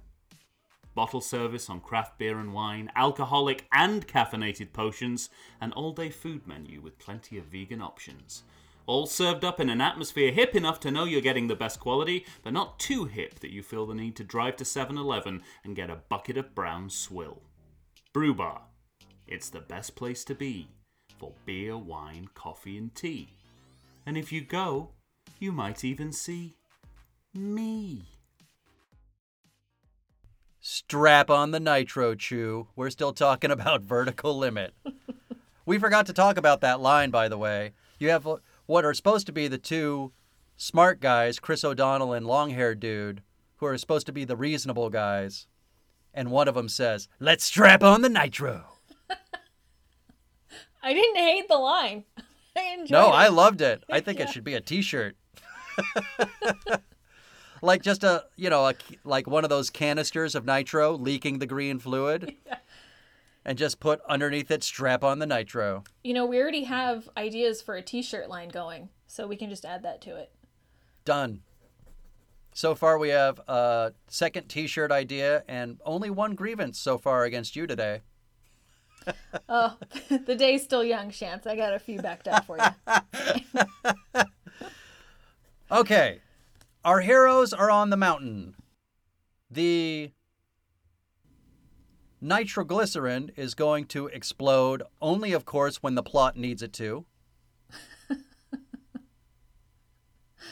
Bottle service on craft beer and wine, alcoholic and caffeinated potions, an all day food menu with plenty of vegan options. All served up in an atmosphere hip enough to know you're getting the best quality, but not too hip that you feel the need to drive to 7 Eleven and get a bucket of brown swill. Brew Bar. It's the best place to be for beer, wine, coffee, and tea. And if you go, you might even see me. Strap on the nitro, Chu. We're still talking [LAUGHS] about Vertical Limit. we forgot to talk about that line, by the way. You have what are supposed to be the two smart guys, Chris O'Donnell and long haired dude, who are supposed to be the reasonable guys. And one of them says, Let's strap on the nitro. [LAUGHS] I didn't hate the line. [LAUGHS] I enjoyed No, it. I loved it. I think Yeah. it should be a T-shirt. [LAUGHS] like just a, you know, a, like one of those canisters of nitro leaking the green fluid, and just put underneath it "strap on the nitro." You know, we already have ideas for a t-shirt line going, so we can just add that to it. Done. So far, we have a second T-shirt idea and only one grievance so far against you today. [LAUGHS] Oh, [LAUGHS] the day's still young, Shantz. I got a few backed up for you. [LAUGHS] Okay, our heroes are on the mountain. The nitroglycerin is going to explode only, of course, when the plot needs it to. [LAUGHS]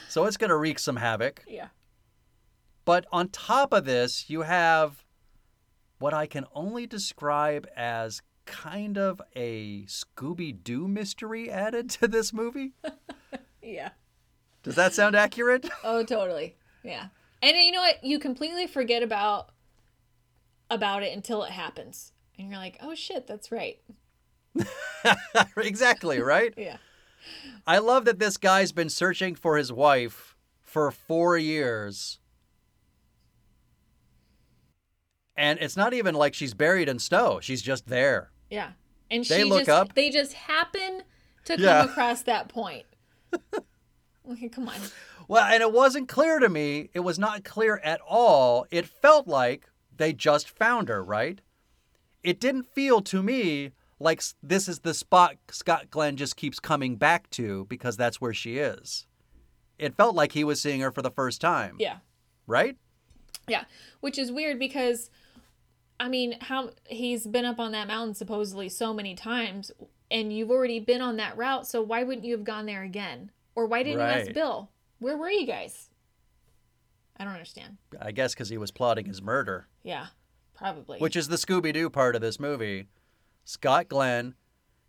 so it's going to wreak some havoc. Yeah. But on top of this, you have what I can only describe as kind of a Scooby Doo mystery added to this movie. [LAUGHS] Yeah. Does that sound accurate? Oh, totally. Yeah. And you know what? You completely forget about about it until it happens. And you're like, "Oh shit, that's right." [LAUGHS] exactly, right? [LAUGHS] Yeah. I love that this guy's been searching for his wife for four years. And it's not even like she's buried in snow. She's just there. Yeah. And They she look just up. they just happen to come Yeah. across that point. [LAUGHS] okay, come on. Well, and it wasn't clear to me. It was not clear at all. It felt like they just found her, right? It didn't feel to me like this is the spot Scott Glenn just keeps coming back to because that's where she is. It felt like he was seeing her for the first time, Yeah. right? Yeah, which is weird because I mean, how he's been up on that mountain supposedly so many times and you've already been on that route, so why wouldn't you have gone there again? Or why didn't you Right. ask Bill? Where were you guys? I don't understand. I guess because he was plotting his murder, Yeah, probably. which is the Scooby Doo part of this movie. Scott Glenn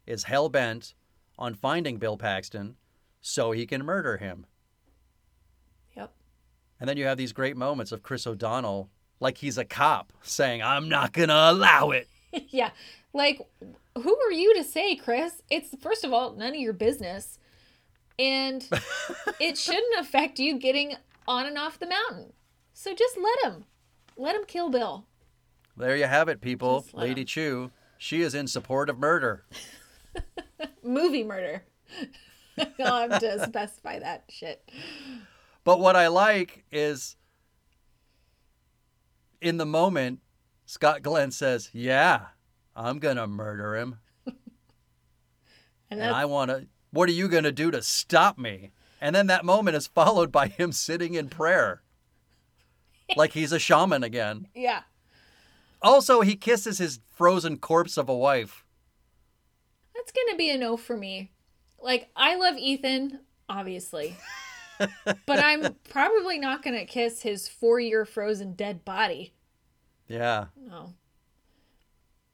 is hell bent on finding Bill Paxton so he can murder him. Yep. And then you have these great moments of Chris O'Donnell, like he's a cop, saying, I'm not going to allow it. [LAUGHS] yeah. Like who are you to say, Chris? It's first of all none of your business. And [LAUGHS] it shouldn't affect you getting on and off the mountain. So just let him. Let him kill Bill. There you have it, people. Lady him. Chu, she is in support of murder. [LAUGHS] movie murder. [LAUGHS] Oh, I'll have to [LAUGHS] specify that shit. But what I like is in the moment, Scott Glenn says, Yeah, I'm going to murder him. And And I want to, what are you going to do to stop me? And then that moment is followed by him sitting in prayer. Like he's a shaman again. yeah. Also, he kisses his frozen corpse of a wife. That's going to be a no for me. Like, I love Ethan, obviously. [LAUGHS] but I'm probably not going to kiss his four year frozen dead body. Yeah. No.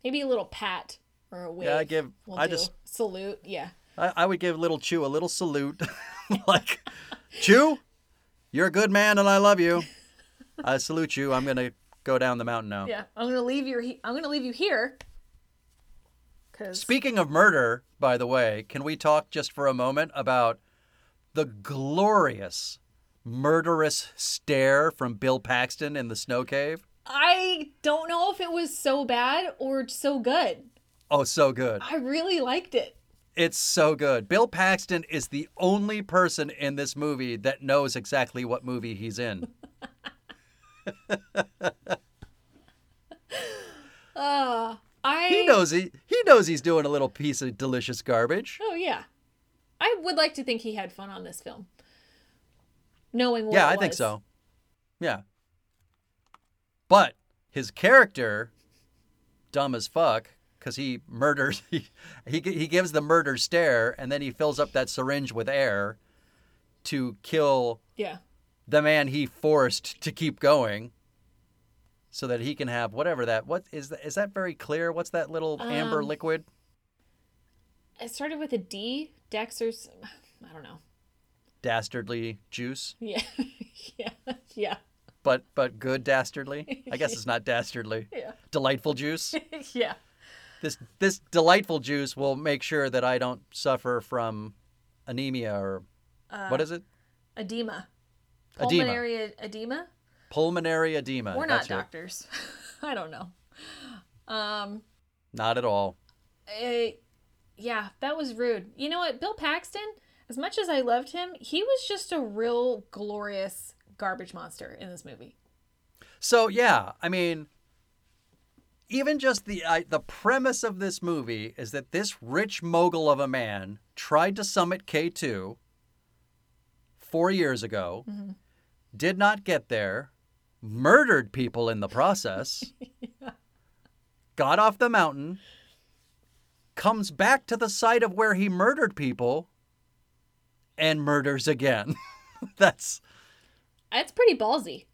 Maybe a little pat or a wave. Yeah, I give- will I do. just- Salute. Yeah. I, I would give little Chu a little salute. [LAUGHS] like, Chu, you're a good man and I love you. I salute you. I'm going to go down the mountain now. Yeah. I'm going to leave your, he- I'm going to leave you here. Cause Speaking of murder, by the way, can we talk just for a moment about the glorious murderous stare from Bill Paxton in the snow cave? I don't know if it was so bad or so good. Oh, so good. I really liked it. It's so good. Bill Paxton is the only person in this movie that knows exactly what movie he's in. [LAUGHS] Uh, I He knows he he knows he's doing a little piece of delicious garbage. Oh yeah, I would like to think he had fun on this film, knowing what. yeah, I think so. Yeah. But his character, dumb as fuck, because he murders, [LAUGHS] he, he he gives the murder stare, and then he fills up that syringe with air to kill Yeah, the man he forced to keep going, so that he can have whatever that. What is that? Is that very clear? What's that little amber Um, liquid? it started with a D. Dex [SIGHS] i don't know. Dastardly juice, [LAUGHS] Yeah, yeah, yeah, but but good dastardly. I guess it's [LAUGHS] not dastardly. yeah, Delightful juice. [LAUGHS] yeah. this this delightful juice will make sure that I don't suffer from anemia or Uh, what is it? Edema. Edema. Pulmonary e- edema. Pulmonary edema. We're not doctors. [LAUGHS] I don't know. Um. Not at all. yeah, that was rude. You know what, Bill Paxton? As much as I loved him, he was just a real glorious garbage monster in this movie. So yeah, I mean, even just the I, the premise of this movie is that this rich mogul of a man tried to summit K two four years ago, did not get there, murdered people in the process, [LAUGHS] got off the mountain, comes back to the site of where he murdered people, and murders again. [LAUGHS] That's That's pretty ballsy.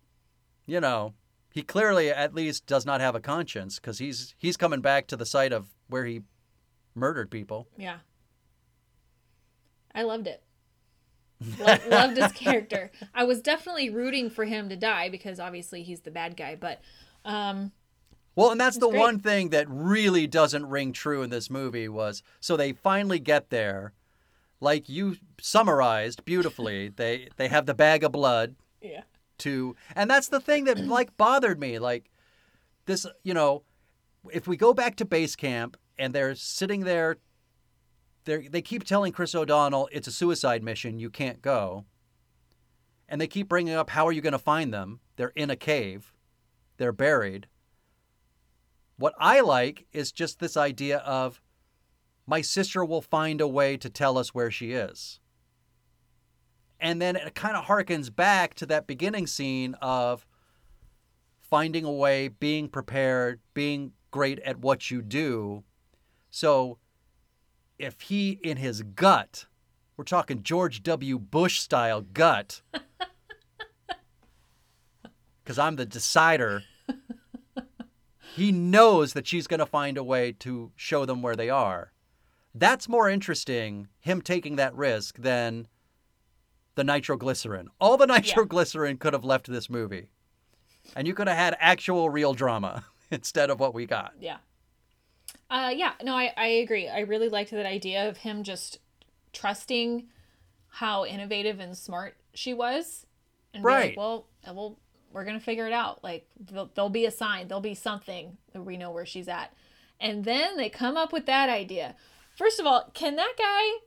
you know, he clearly at least does not have a conscience because he's he's coming back to the site of where he murdered people. Yeah. I loved it. Lo- loved his character. I was definitely rooting for him to die because obviously he's the bad guy, but um Well, and that's the great. one thing that really doesn't ring true in this movie was so they finally get there, like you summarized beautifully. [LAUGHS] they they have the bag of blood yeah. to, and that's the thing that like bothered me. Like this, you know, if we go back to base camp and they're sitting there, they they keep telling Chris O'Donnell it's a suicide mission. You can't go. And they keep bringing up how are you going to find them? They're in a cave. They're buried. What I like is just this idea of my sister will find a way to tell us where she is. And then it kind of harkens back to that beginning scene of finding a way, being prepared, being great at what you do. So if he, in his gut, we're talking George W. Bush style gut, [LAUGHS] because I'm the decider, he knows that she's going to find a way to show them where they are. That's more interesting, him taking that risk, than the nitroglycerin. All the nitroglycerin could have left this movie. And you could have had actual real drama [LAUGHS] instead of what we got. Yeah. Uh, yeah, no, I, I agree. I really liked that idea of him just trusting how innovative and smart she was. And Right. like, well, uh, well, we're going to figure it out. Like, there'll, there'll be a sign, there'll be something that we know where she's at. And then they come up with that idea. First of all, can that guy,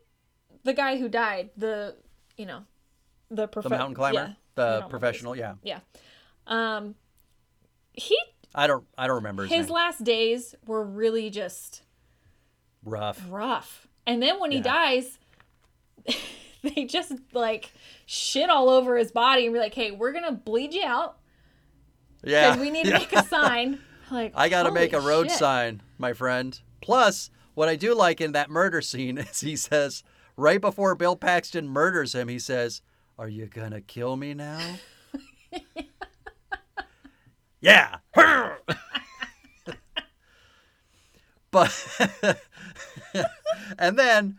the guy who died, the, you know, the, prof- The mountain climber, yeah, the know what it professional, yeah. Yeah. Um, he, I don't I don't remember his, his last days were really just Rough. rough. And then when he dies, [LAUGHS] they just like shit all over his body and be like, "Hey, we're gonna bleed you out Yeah. because we need to yeah. make a sign." [LAUGHS] Like, I got to make a road shit. sign, my friend. Plus, what I do like in that murder scene [LAUGHS] is he says, right before Bill Paxton murders him, he says, Are you going to kill me now? Yeah. [LAUGHS] but, [LAUGHS] and then,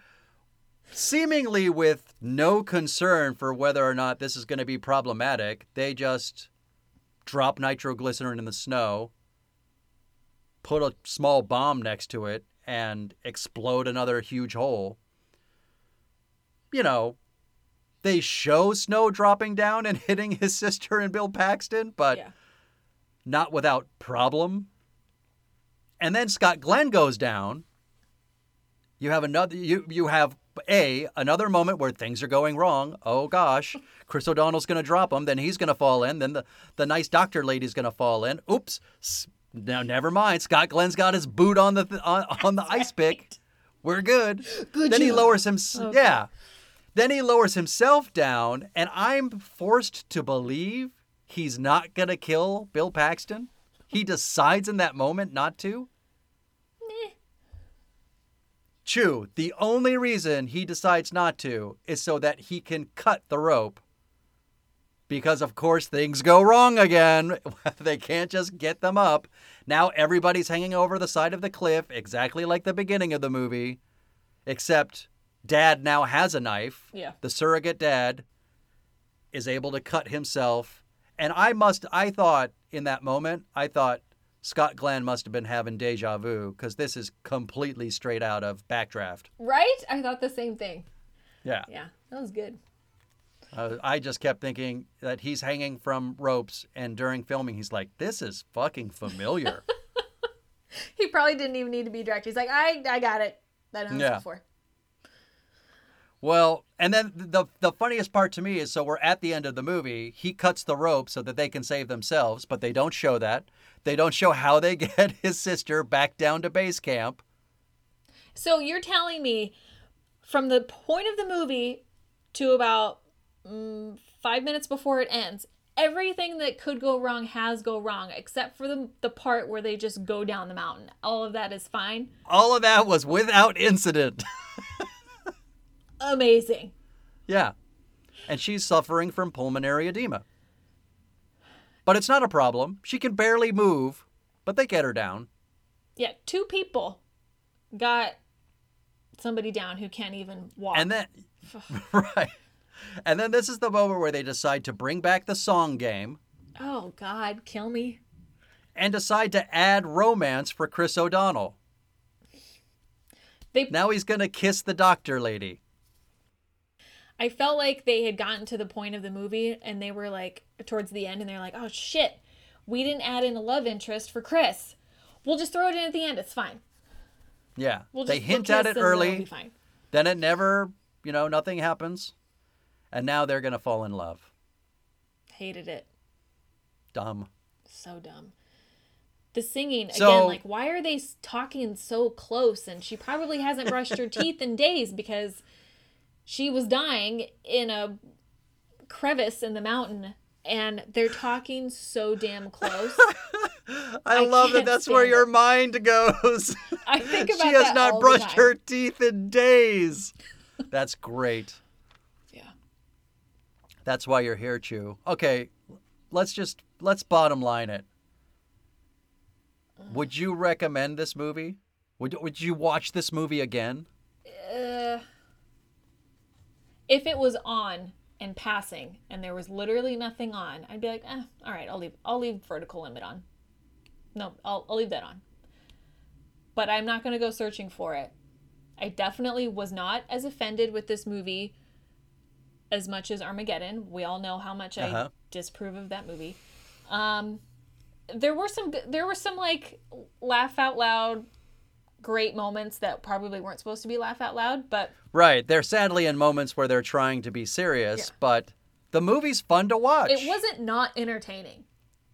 seemingly with no concern for whether or not this is going to be problematic, they just drop nitroglycerin in the snow put a small bomb next to it and explode another huge hole. You know, they show snow dropping down and [LAUGHS] hitting his sister and Bill Paxton, but Yeah. Not without problem. And then Scott Glenn goes down. You have another you you have a another moment where things are going wrong. Oh gosh, Chris O'Donnell's going to drop him, then he's going to fall in, then the the nice doctor lady's going to fall in. Oops. Now never mind. Scott Glenn's got his boot on the th- on, on the ice pick. We're good. Good then he lowers him Okay. yeah. Then he lowers himself down and I'm forced to believe he's not going to kill Bill Paxton. He decides in that moment not to. Meh. True. The only reason he decides not to is so that he can cut the rope. Because, of course, things go wrong again. [LAUGHS] they can't just get them up. Now everybody's hanging over the side of the cliff, exactly like the beginning of the movie, except dad now has a knife. Yeah. The surrogate dad is able to cut himself. And I must, I thought in that moment, I thought Scott Glenn must have been having deja vu because this is completely straight out of Backdraft. Right? I thought the same thing. Yeah. Yeah, that was good. Uh, I just kept thinking that he's hanging from ropes, and during filming, he's like, "This is fucking familiar." [LAUGHS] He probably didn't even need to be directed. He's like, I, I got it. I know this Yeah. before. Well, and then the the funniest part to me is so we're at the end of the movie. He cuts the rope so that they can save themselves, but they don't show that. They don't show how they [LAUGHS] get his sister back down to base camp. So you're telling me from the point of the movie to about mm, five minutes before it ends, everything that could go wrong has go wrong, except for the the part where they just go down the mountain. All of that is fine. All of that was without incident. [LAUGHS] Amazing. yeah, and she's suffering from pulmonary edema. But it's not a problem. She can barely move, but they get her down. Yeah, two people got somebody down who can't even walk. And then, [LAUGHS] right. And then this is the moment where they decide to bring back the song game oh God, kill me. and decide to add romance for Chris O'Donnell. They Now he's going to kiss the doctor lady. I felt like they had gotten to the point of the movie and they were like towards the end and they're like, oh shit, we didn't add in a love interest for Chris. We'll just throw it in at the end. It's fine. Yeah. We'll they hint at it early, fine. then it never, you know, nothing happens. And now they're going to fall in love. Hated it. Dumb. So dumb. The singing So- again, like why are they talking so close? And she probably hasn't brushed her [LAUGHS] teeth in days because she was dying in a crevice in the mountain, and they're talking so damn close. [LAUGHS] I, I love that that's where stand your mind goes. I think [LAUGHS] about she has not brushed her teeth in days. [LAUGHS] That's great. Yeah. That's why you're here, Chu. Okay, let's just let's bottom line it. Would you recommend this movie? Would would you watch this movie again? Uh, if it was on and passing and there was literally nothing on, I'd be like, eh, all right, I'll leave. I'll leave vertical limit on. No, I'll I'll leave that on. But I'm not gonna go searching for it. I definitely was not as offended with this movie as much as Armageddon. We all know how much I Uh-huh. disapprove of that movie. Um, there were some there were some like laugh out loud great moments that probably weren't supposed to be laugh out loud, but Right. They're sadly in moments where they're trying to be serious, but the movie's fun to watch. it wasn't not entertaining.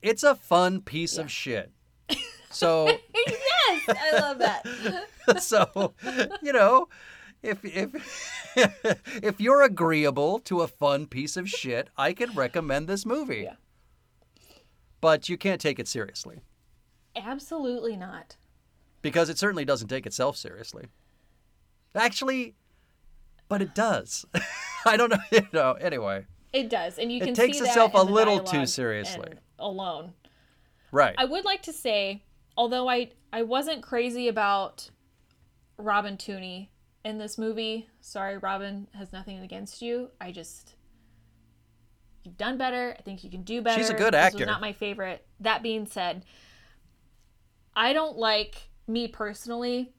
It's a fun piece of shit. [LAUGHS] So yes, I love that. [LAUGHS] so you know if if [LAUGHS] if you're agreeable to a fun piece of shit i could recommend this movie Yeah. but you can't take it seriously Absolutely not. Because it certainly doesn't take itself seriously actually but it does [LAUGHS] i don't know [LAUGHS] you know anyway It does, and you can. It takes see itself a little too seriously. Alone, right I would like to say, although I I wasn't crazy about Robin Tunney in this movie. Sorry, Robin has nothing against you. I just you've done better. I think you can do better. She's a good This actor. was not my favorite. That being said, I don't like me personally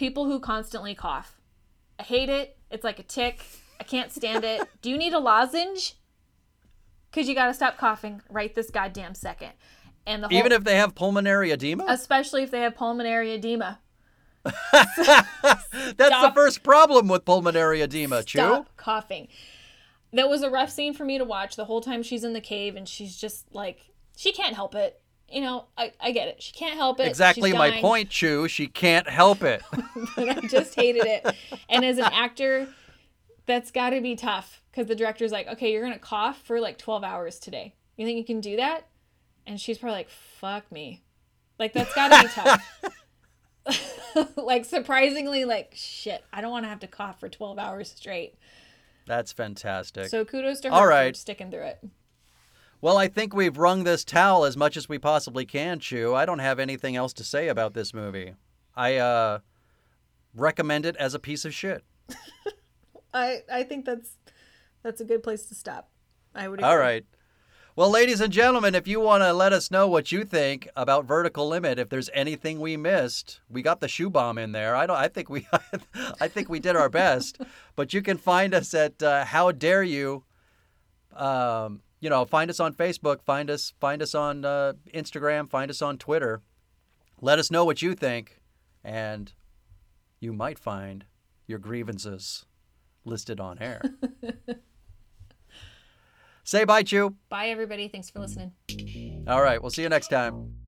people who constantly cough. I hate it. It's like a tick. I can't stand it. [LAUGHS] Do you need a lozenge? Because you got to stop coughing right this goddamn second. And the whole, even if they have pulmonary edema especially if they have pulmonary edema. [LAUGHS] that's the first problem with pulmonary edema Chu Stop coughing. That was a rough scene for me to watch the whole time she's in the cave and she's just like she can't help it. You know, I, I get it. She can't help it. exactly my point Chu she can't help it [LAUGHS] But I just hated it. And as an actor, that's got to be tough because the director's like, okay, you're gonna cough for like 12 hours today. You think you can do that? And she's probably like, fuck me. Like that's got to be tough. [LAUGHS] [LAUGHS] like surprisingly, like shit. I don't want to have to cough for 12 hours straight. that's fantastic So kudos to her All for sticking through it. Well, I think we've wrung this towel as much as we possibly can, Chu. I don't have anything else to say about this movie. I uh, recommend it as a piece of shit. [LAUGHS] I I think that's that's a good place to stop. I would. All right. Well, ladies and gentlemen, if you want to let us know what you think about Vertical Limit, if there's anything we missed, we got the shoe bomb in there. I don't. I think we, [LAUGHS] I think we did our best. but you can find us at uh, How Dare You. Um, you know, find us on Facebook, find us, find us on uh, Instagram, find us on Twitter. Let us know what you think, and you might find your grievances listed on air. [LAUGHS] Say bye, Chu. Bye, everybody. Thanks for listening. All right, we'll see you next time.